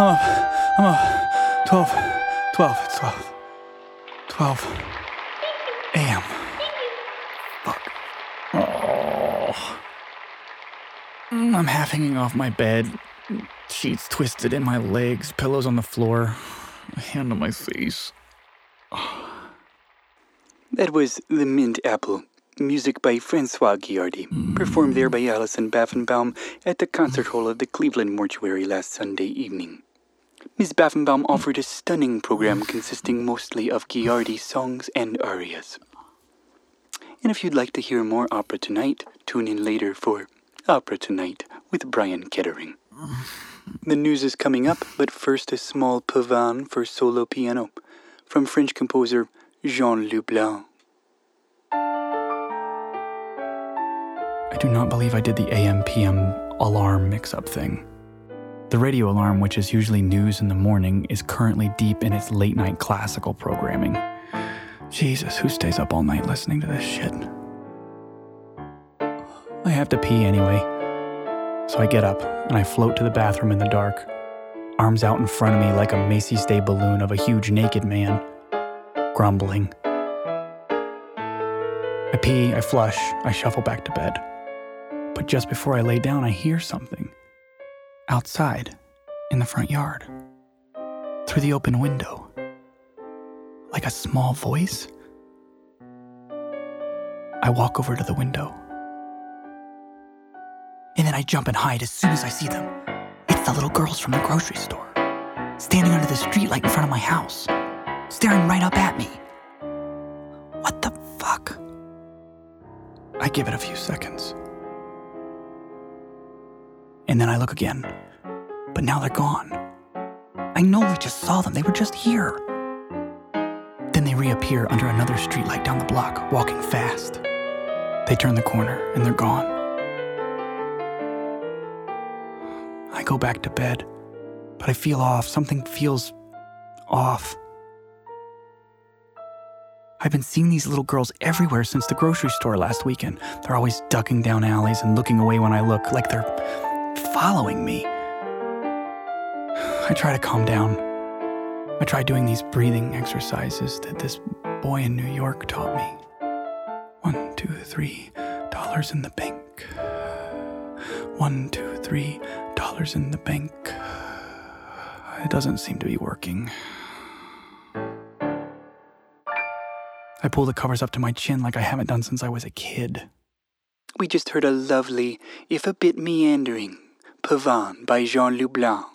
I'm up. I'm up. 12. 12. It's 12. 12 a.m. Fuck. Oh. I'm half hanging off my bed. Sheets twisted in my legs, pillows on the floor, a hand on my face. That was The Mint Apple, music by Francois Guillardi, performed there by Alison Baffenbaum at the concert hall of the Cleveland Mortuary last Sunday evening. Ms. Baffenbaum offered a stunning program consisting mostly of Guillardi songs and arias. And if you'd like to hear more opera tonight, tune in later for Opera Tonight with Brian Kettering. The news is coming up, but first a small pavane for solo piano from French composer Jean Leblanc. I do not believe I did the AM PM alarm mix up thing. The radio alarm, which is usually news in the morning, is currently deep in its late night classical programming. Jesus, who stays up all night listening to this shit? I have to pee anyway. So I get up and I float to the bathroom in the dark, arms out in front of me like a Macy's Day balloon of a huge naked man, grumbling. I pee, I flush, I shuffle back to bed. But just before I lay down, I hear something outside in the front yard through the open window like a small voice. I walk over to the window. And then I jump and hide as soon as I see them. It's the little girls from the grocery store, standing under the streetlight in front of my house, staring right up at me. What the fuck? I give it a few seconds. And then I look again, but now they're gone. I know we just saw them, they were just here. Then they reappear under another streetlight down the block, walking fast. They turn the corner and they're gone. I go back to bed, but I feel off. Something feels off. I've been seeing these little girls everywhere since the grocery store last weekend. They're always ducking down alleys and looking away when I look, like they're following me. I try to calm down. I try doing these breathing exercises that this boy in New York taught me. One, two, three, dollars in the bank. One, two, three, dollars in the bank. It doesn't seem to be working. I pull the covers up to my chin like I haven't done since I was a kid. We just heard a lovely, if a bit meandering, Pavane by Jean Leblanc.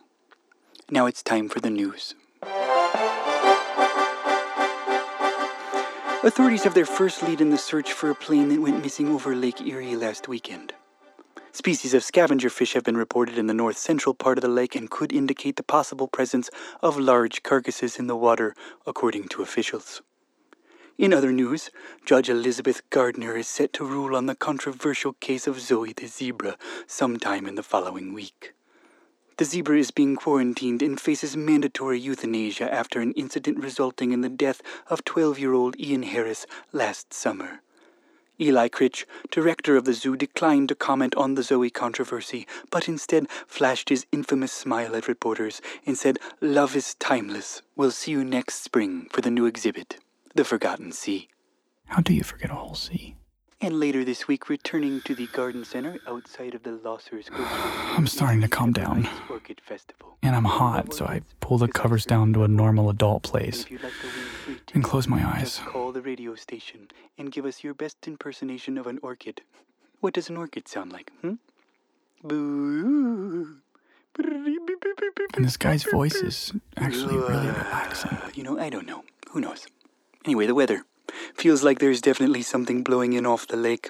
Now it's time for the news. Authorities have their first lead in the search for a plane that went missing over Lake Erie last weekend. Species of scavenger fish have been reported in the north central part of the lake and could indicate the possible presence of large carcasses in the water, according to officials. In other news, Judge Elizabeth Gardner is set to rule on the controversial case of Zoe the zebra sometime in the following week. The zebra is being quarantined and faces mandatory euthanasia after an incident resulting in the death of 12 year old Ian Harris last summer. Eli Critch, director of the zoo, declined to comment on the Zoe controversy, but instead flashed his infamous smile at reporters and said, Love is timeless. We'll see you next spring for the new exhibit, The Forgotten Sea. How do you forget a whole sea? And later this week, returning to the garden center outside of the Lossers I'm starting to calm down. Orchid Festival. And I'm hot, so I pull the covers down to a normal adult place If you'd like to win free and close my eyes. Call the radio station and give us your best impersonation of an orchid. What does an orchid sound like? Hmm? Boo. And this guy's voice is actually really relaxing. You know, I don't know. Who knows? Anyway, the weather. Feels like there's definitely something blowing in off the lake.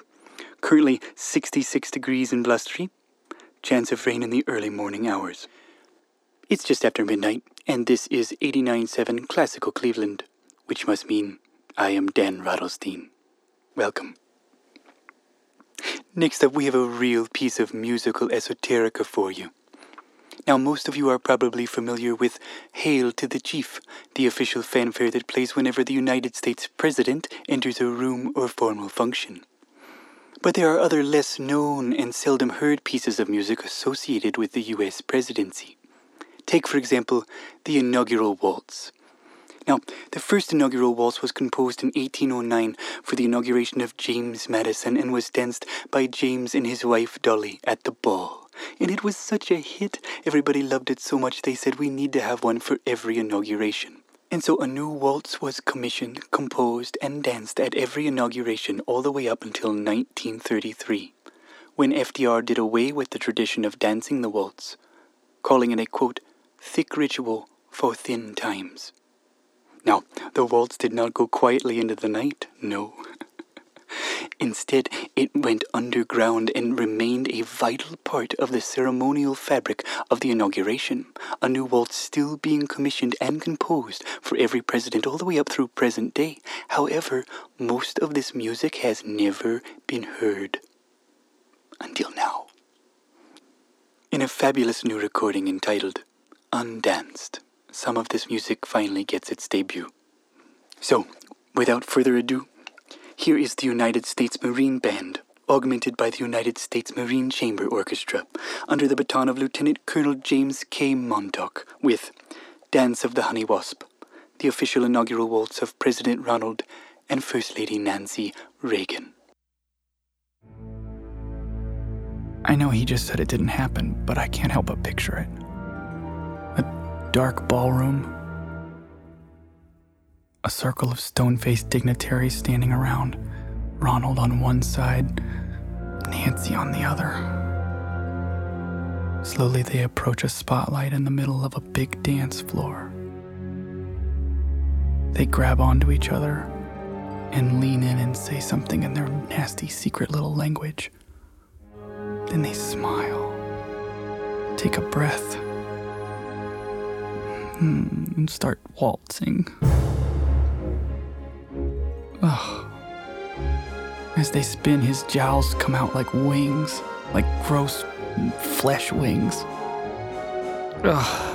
Currently 66 degrees and blustery. Chance of rain in the early morning hours. It's just after midnight, and this is 89.7 Classical Cleveland, which must mean I am Dan Rottelstein. Welcome. Next up, we have a real piece of musical esoterica for you. Now, most of you are probably familiar with Hail to the Chief, the official fanfare that plays whenever the United States President enters a room or formal function. But there are other less known and seldom heard pieces of music associated with the U.S. presidency. Take, for example, the inaugural waltz. Now, the first inaugural waltz was composed in 1809 for the inauguration of James Madison and was danced by James and his wife Dolley at the ball. And it was such a hit, everybody loved it so much they said we need to have one for every inauguration. And so a new waltz was commissioned, composed, and danced at every inauguration all the way up until 1933, when FDR did away with the tradition of dancing the waltz, calling it a quote, thick ritual for thin times. Now, the waltz did not go quietly into the night, no. Instead, it went underground and remained a vital part of the ceremonial fabric of the inauguration. A new waltz still being commissioned and composed for every president all the way up through present day. However, most of this music has never been heard. Until now. In a fabulous new recording entitled Undanced some of this music finally gets its debut. So, without further ado, here is the United States Marine Band, augmented by the United States Marine Chamber Orchestra, under the baton of Lieutenant Colonel James K. Montauk, with Dance of the Honey Wasp, the official inaugural waltz of President Ronald and First Lady Nancy Reagan. I know he just said it didn't happen, but I can't help but picture it A dark ballroom. A circle of stone faced dignitaries standing around, Ronald on one side, Nancy on the other. Slowly, they approach a spotlight in the middle of a big dance floor. They grab onto each other and lean in and say something in their nasty secret little language. Then they smile, take a breath Hmm, and start waltzing. As they spin, his jowls come out like wings, like gross flesh wings. Ugh.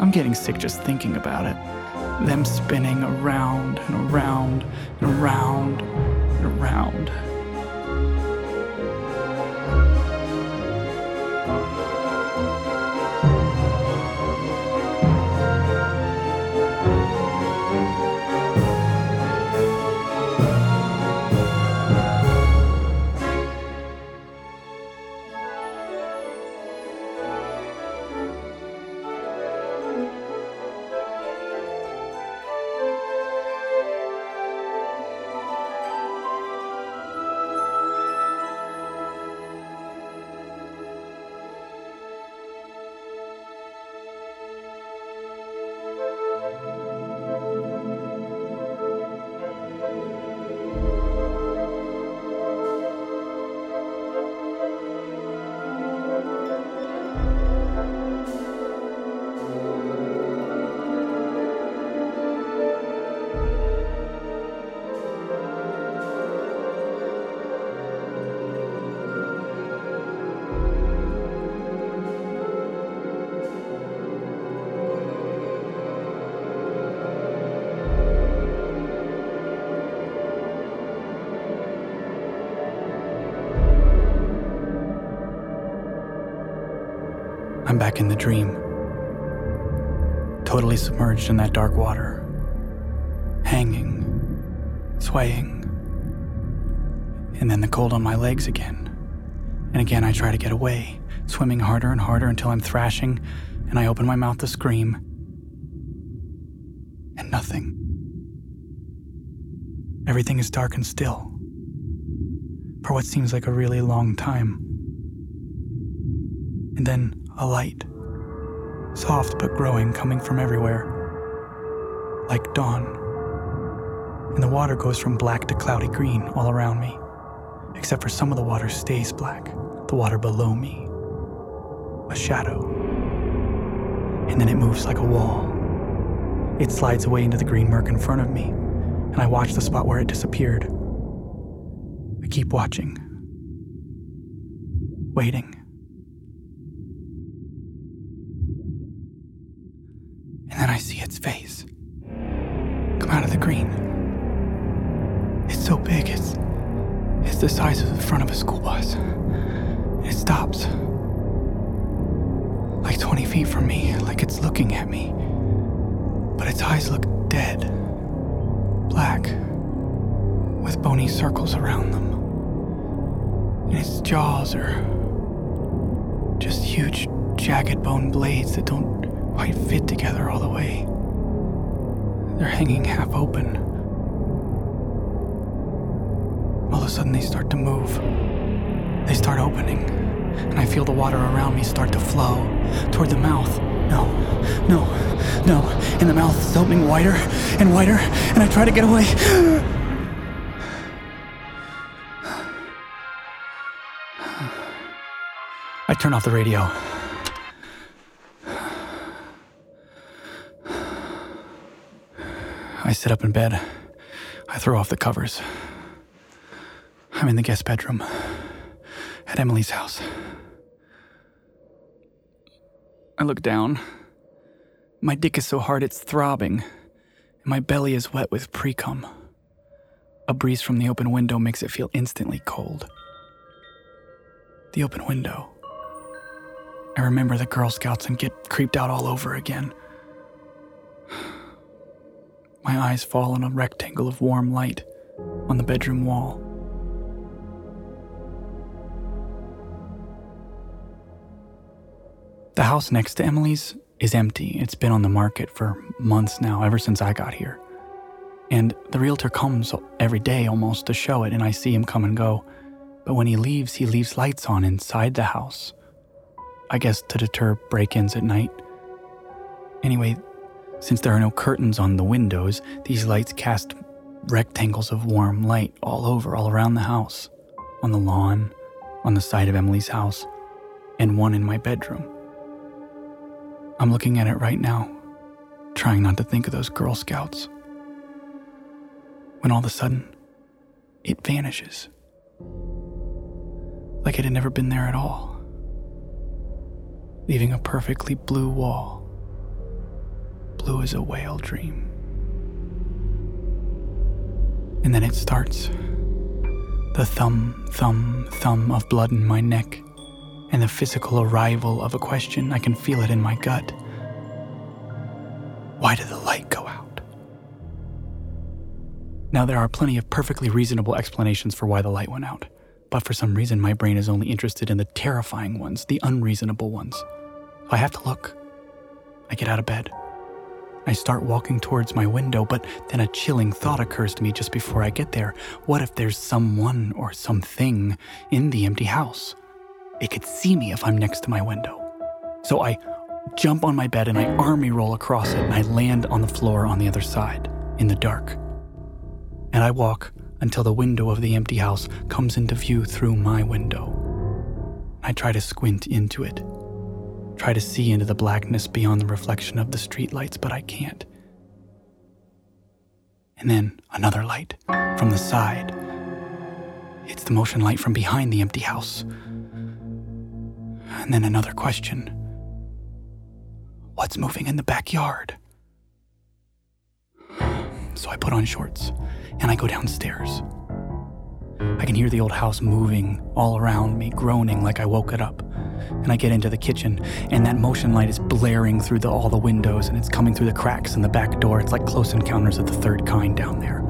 I'm getting sick just thinking about it. Them spinning around and around and around and around. Back in the dream. Totally submerged in that dark water. Hanging, swaying. And then the cold on my legs again. And again, I try to get away, swimming harder and harder until I'm thrashing, and I open my mouth to scream. And nothing. Everything is dark and still. For what seems like a really long time. And then a light, soft but growing, coming from everywhere, like dawn. And the water goes from black to cloudy green all around me, except for some of the water stays black, the water below me, a shadow. And then it moves like a wall. It slides away into the green murk in front of me, and I watch the spot where it disappeared. I keep watching, waiting. The green. It's so big, it's, it's the size of the front of a school bus. It stops. Like 20 20 feet from me, like it's looking at me. But its eyes look dead. Black. With bony circles around them. And its jaws are just huge, jagged bone blades that don't quite fit together all the way. They're hanging half open. All of a sudden, they start to move. They start opening, and I feel the water around me start to flow toward the mouth. No, no, no. And the mouth is opening wider and wider, and I try to get away. I turn off the radio. I sit up in bed. I throw off the covers. I'm in the guest bedroom at Emily's house. I look down. My dick is so hard it's throbbing, and my belly is wet with precum. A breeze from the open window makes it feel instantly cold. The open window. I remember the Girl Scouts and get creeped out all over again. My eyes fall on a rectangle of warm light on the bedroom wall. The house next to Emily's is empty. It's been on the market for months now, ever since I got here. And the realtor comes every day almost to show it, and I see him come and go. But when he leaves, he leaves lights on inside the house. I guess to deter break ins at night. Anyway, since there are no curtains on the windows, these lights cast rectangles of warm light all over, all around the house, on the lawn, on the side of Emily's house, and one in my bedroom. I'm looking at it right now, trying not to think of those Girl Scouts. When all of a sudden, it vanishes. Like it had never been there at all, leaving a perfectly blue wall blue as a whale dream. And then it starts. The thumb, thumb, thumb of blood in my neck, and the physical arrival of a question. I can feel it in my gut. Why did the light go out? Now, there are plenty of perfectly reasonable explanations for why the light went out, but for some reason, my brain is only interested in the terrifying ones, the unreasonable ones. I have to look. I get out of bed. I start walking towards my window, but then a chilling thought occurs to me just before I get there. What if there's someone or something in the empty house? It could see me if I'm next to my window. So I jump on my bed and I army roll across it and I land on the floor on the other side, in the dark. And I walk until the window of the empty house comes into view through my window. I try to squint into it try to see into the blackness beyond the reflection of the streetlights, but I can't. And then another light from the side. It's the motion light from behind the empty house. And then another question What's moving in the backyard? So I put on shorts and I go downstairs. I can hear the old house moving all around me, groaning like I woke it up. And I get into the kitchen, and that motion light is blaring through the, all the windows, and it's coming through the cracks in the back door. It's like close encounters of the third kind down there.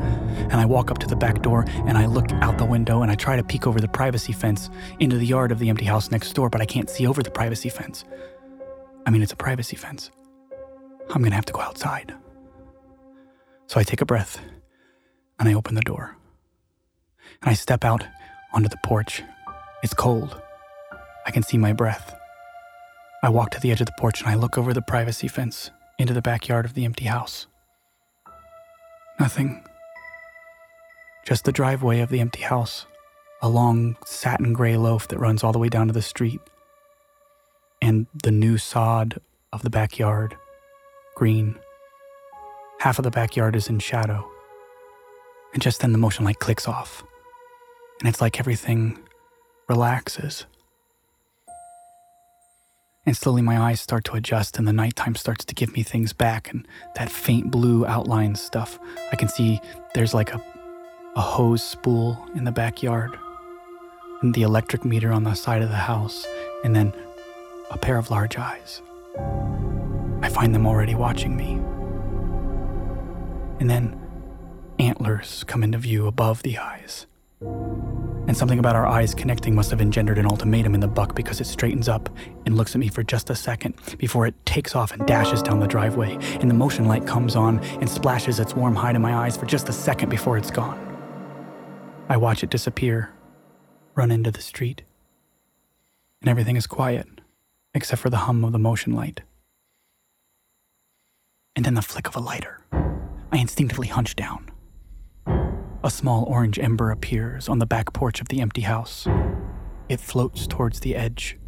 And I walk up to the back door, and I look out the window, and I try to peek over the privacy fence into the yard of the empty house next door, but I can't see over the privacy fence. I mean, it's a privacy fence. I'm gonna have to go outside. So I take a breath, and I open the door and I step out onto the porch. It's cold. I can see my breath. I walk to the edge of the porch and I look over the privacy fence into the backyard of the empty house. Nothing. Just the driveway of the empty house, a long satin gray loaf that runs all the way down to the street, and the new sod of the backyard, green. Half of the backyard is in shadow. And just then the motion light clicks off and it's like everything relaxes. And slowly my eyes start to adjust, and the nighttime starts to give me things back, and that faint blue outline stuff. I can see there's like a, a hose spool in the backyard, and the electric meter on the side of the house, and then a pair of large eyes. I find them already watching me. And then antlers come into view above the eyes. And something about our eyes connecting must have engendered an ultimatum in the buck because it straightens up and looks at me for just a second before it takes off and dashes down the driveway. And the motion light comes on and splashes its warm hide in my eyes for just a second before it's gone. I watch it disappear, run into the street, and everything is quiet except for the hum of the motion light. And then the flick of a lighter. I instinctively hunch down. A small orange ember appears on the back porch of the empty house. It floats towards the edge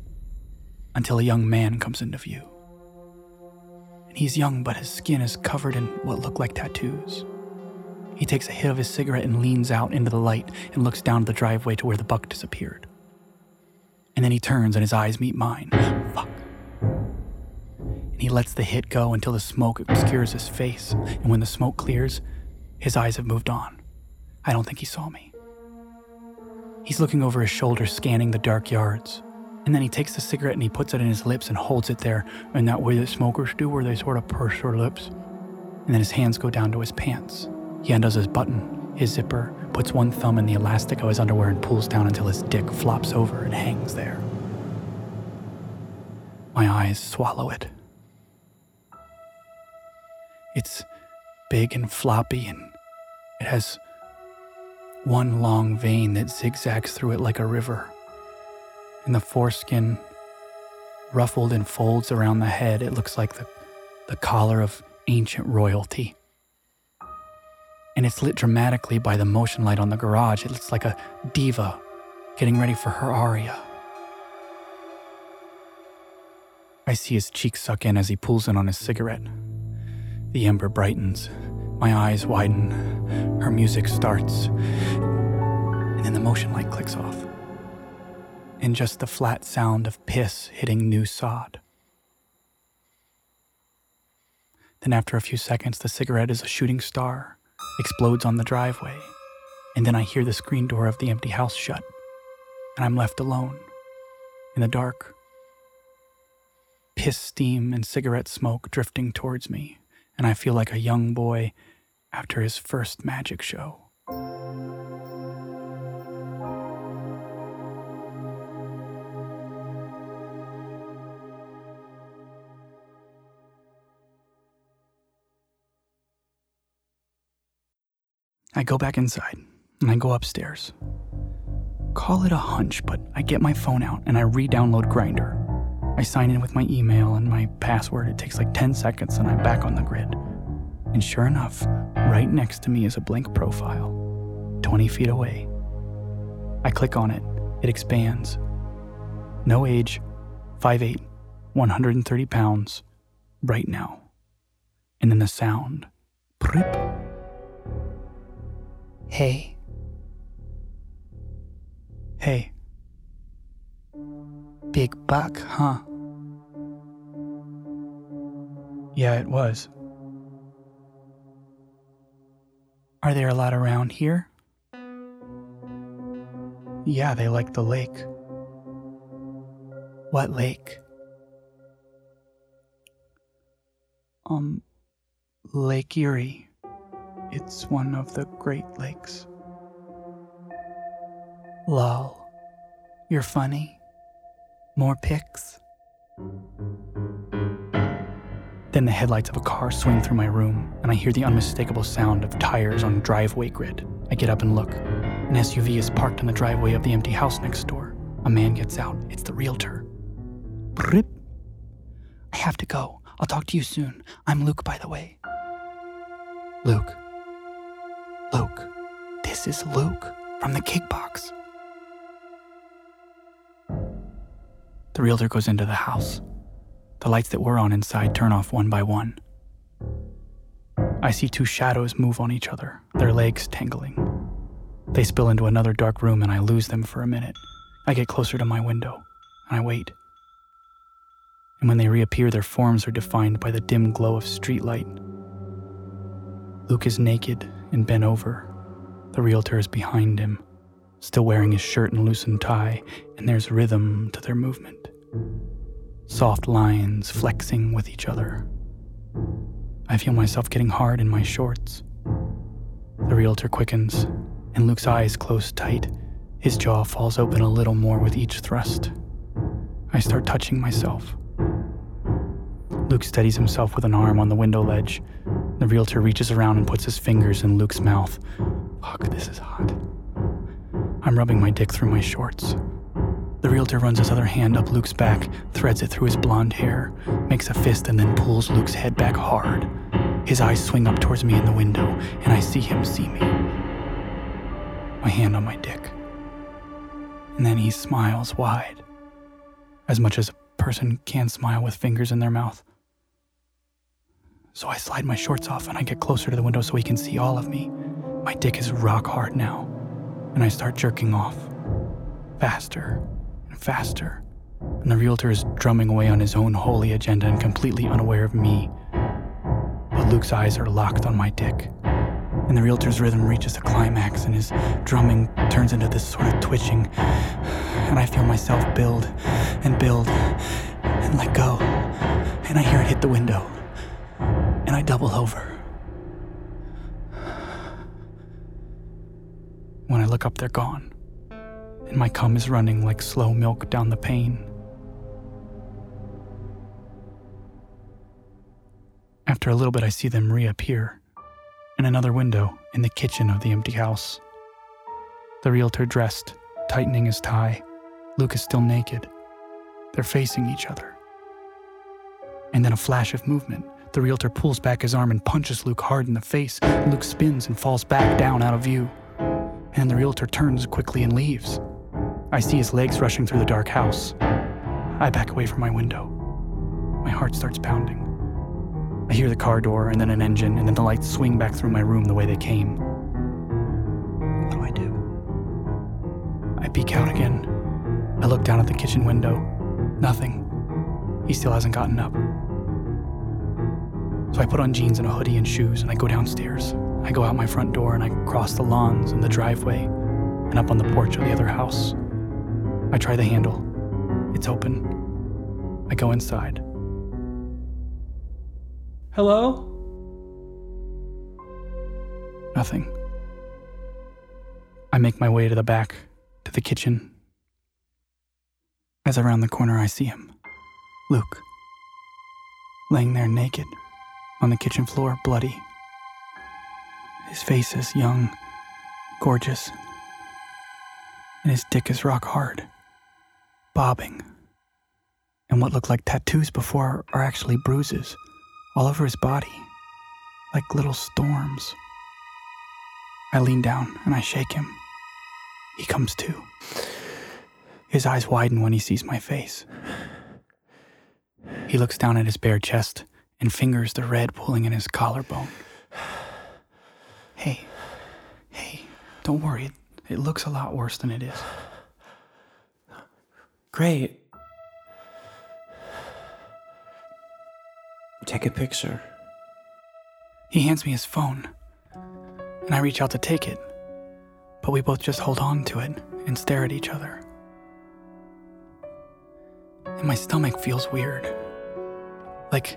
until a young man comes into view. And he's young, but his skin is covered in what look like tattoos. He takes a hit of his cigarette and leans out into the light and looks down the driveway to where the buck disappeared. And then he turns and his eyes meet mine. Fuck. And he lets the hit go until the smoke obscures his face. And when the smoke clears, his eyes have moved on. I don't think he saw me. He's looking over his shoulder, scanning the dark yards. And then he takes the cigarette and he puts it in his lips and holds it there in that way that smokers do, where they sort of purse their lips. And then his hands go down to his pants. He undoes his button, his zipper, puts one thumb in the elastic of his underwear and pulls down until his dick flops over and hangs there. My eyes swallow it. It's big and floppy, and it has one long vein that zigzags through it like a river. And the foreskin, ruffled in folds around the head, it looks like the, the collar of ancient royalty and it's lit dramatically by the motion light on the garage. It looks like a diva getting ready for her aria. I see his cheeks suck in as he pulls in on his cigarette. The ember brightens. My eyes widen. Her music starts. And then the motion light clicks off. And just the flat sound of piss hitting new sod. Then, after a few seconds, the cigarette is a shooting star explodes on the driveway, and then I hear the screen door of the empty house shut, and I'm left alone in the dark. Piss steam and cigarette smoke drifting towards me, and I feel like a young boy after his first magic show. I go back inside and I go upstairs. Call it a hunch, but I get my phone out and I re download Grindr. I sign in with my email and my password. It takes like 10 seconds and I'm back on the grid. And sure enough, right next to me is a blank profile, 20 feet away. I click on it, it expands. No age, 5'8, 130 pounds, right now. And then the sound, prip Hey. Hey. Big buck, huh? Yeah, it was. Are there a lot around here? Yeah, they like the lake. What lake? Um, Lake Erie. It's one of the Great Lakes. Lol. You're funny. More pics? Then the headlights of a car swing through my room, and I hear the unmistakable sound of tires on driveway grid. I get up and look. An SUV is parked in the driveway of the empty house next door. A man gets out. It's the realtor. Brip. I have to go. I'll talk to you soon. I'm Luke, by the way. Luke. Luke. This is Luke from the kickbox. The realtor goes into the house. The lights that were on inside turn off one by one. I see two shadows move on each other, their legs tangling. They spill into another dark room and I lose them for a minute. I get closer to my window and I wait. And when they reappear, their forms are defined by the dim glow of streetlight. Luke is naked and bent over. The realtor is behind him, still wearing his shirt and loosened tie, and there's rhythm to their movement. Soft lines flexing with each other. I feel myself getting hard in my shorts. The realtor quickens, and Luke's eyes close tight. His jaw falls open a little more with each thrust. I start touching myself. Luke steadies himself with an arm on the window ledge. The realtor reaches around and puts his fingers in Luke's mouth. Fuck, this is hot. I'm rubbing my dick through my shorts. The realtor runs his other hand up Luke's back, threads it through his blonde hair, makes a fist, and then pulls Luke's head back hard. His eyes swing up towards me in the window, and I see him see me. My hand on my dick. And then he smiles wide, as much as a person can smile with fingers in their mouth. So I slide my shorts off and I get closer to the window so he can see all of me. My dick is rock hard now, and I start jerking off. Faster faster, and the realtor is drumming away on his own holy agenda and completely unaware of me. But Luke's eyes are locked on my dick, and the realtor's rhythm reaches a climax, and his drumming turns into this sort of twitching, and I feel myself build and build and let go, and I hear it hit the window, and I double over. When I look up, they're gone, and my cum is running like slow milk down the pane. After a little bit, I see them reappear in another window in the kitchen of the empty house. The realtor dressed, tightening his tie. Luke is still naked. They're facing each other. And then a flash of movement. The realtor pulls back his arm and punches Luke hard in the face. Luke spins and falls back down out of view and the realtor turns quickly and leaves. I see his legs rushing through the dark house. I back away from my window. My heart starts pounding. I hear the car door and then an engine, and then the lights swing back through my room the way they came. What do I do? I peek out again. I look down at the kitchen window. Nothing. He still hasn't gotten up. So I put on jeans and a hoodie and shoes and I go downstairs. I go out my front door and I cross the lawns and the driveway and up on the porch of the other house. I try the handle. It's open. I go inside. Hello? Nothing. I make my way to the back, to the kitchen. As I round the corner, I see him Luke. Laying there naked, on the kitchen floor, bloody. His face is young, gorgeous, and his dick is rock hard, bobbing. And what looked like tattoos before are actually bruises all over his body, like little storms. I lean down and I shake him. He comes to. His eyes widen when he sees my face. He looks down at his bare chest and fingers the red pulling in his collarbone. Hey, hey, don't worry. It looks a lot worse than it is. Great. Take a picture. He hands me his phone, and I reach out to take it, but we both just hold on to it and stare at each other. And my stomach feels weird. Like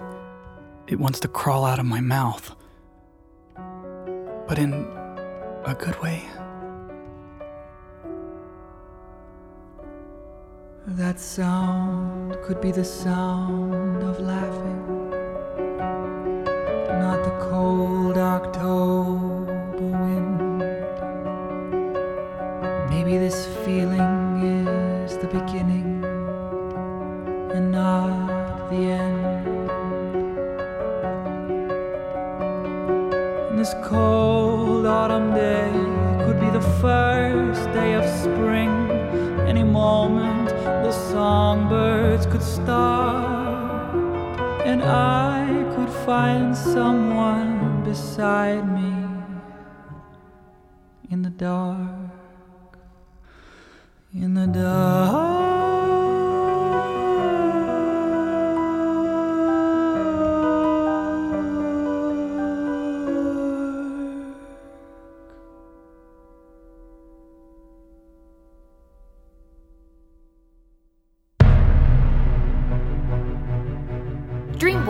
it wants to crawl out of my mouth but in a good way. That sound could be the sound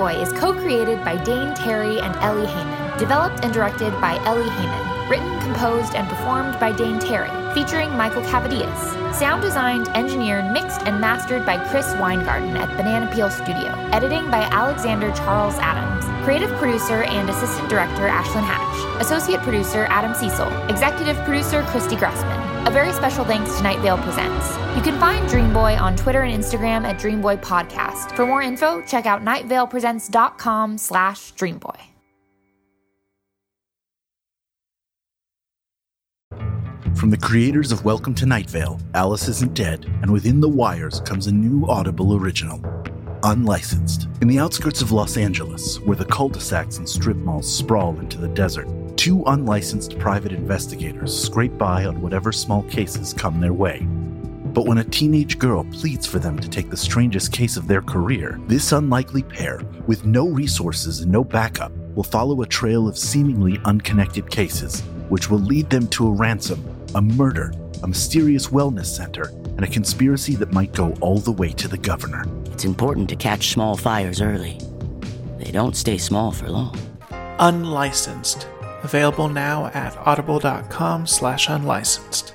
Boy is co created by Dane Terry and Ellie Heyman, developed and directed by Ellie Heyman, written, composed, and performed by Dane Terry, featuring Michael Cavadias. Sound designed, engineered, mixed, and mastered by Chris Weingarten at Banana Peel Studio. Editing by Alexander Charles Adams. Creative producer and assistant director Ashlyn Hatch. Associate producer Adam Cecil. Executive producer Christy Gressman. A very special thanks to Night Vale Presents. You can find Dreamboy on Twitter and Instagram at Dreamboy Podcast. For more info, check out nightvalepresents.com slash dreamboy. From the creators of Welcome to Night Vale, Alice Isn't Dead, and Within the Wires comes a new Audible original, Unlicensed. In the outskirts of Los Angeles, where the cul-de-sacs and strip malls sprawl into the desert, two unlicensed private investigators scrape by on whatever small cases come their way. But when a teenage girl pleads for them to take the strangest case of their career, this unlikely pair, with no resources and no backup, will follow a trail of seemingly unconnected cases, which will lead them to a ransom, a murder, a mysterious wellness center, and a conspiracy that might go all the way to the governor. It's important to catch small fires early. They don't stay small for long. Unlicensed. Available now at audible.com slash unlicensed.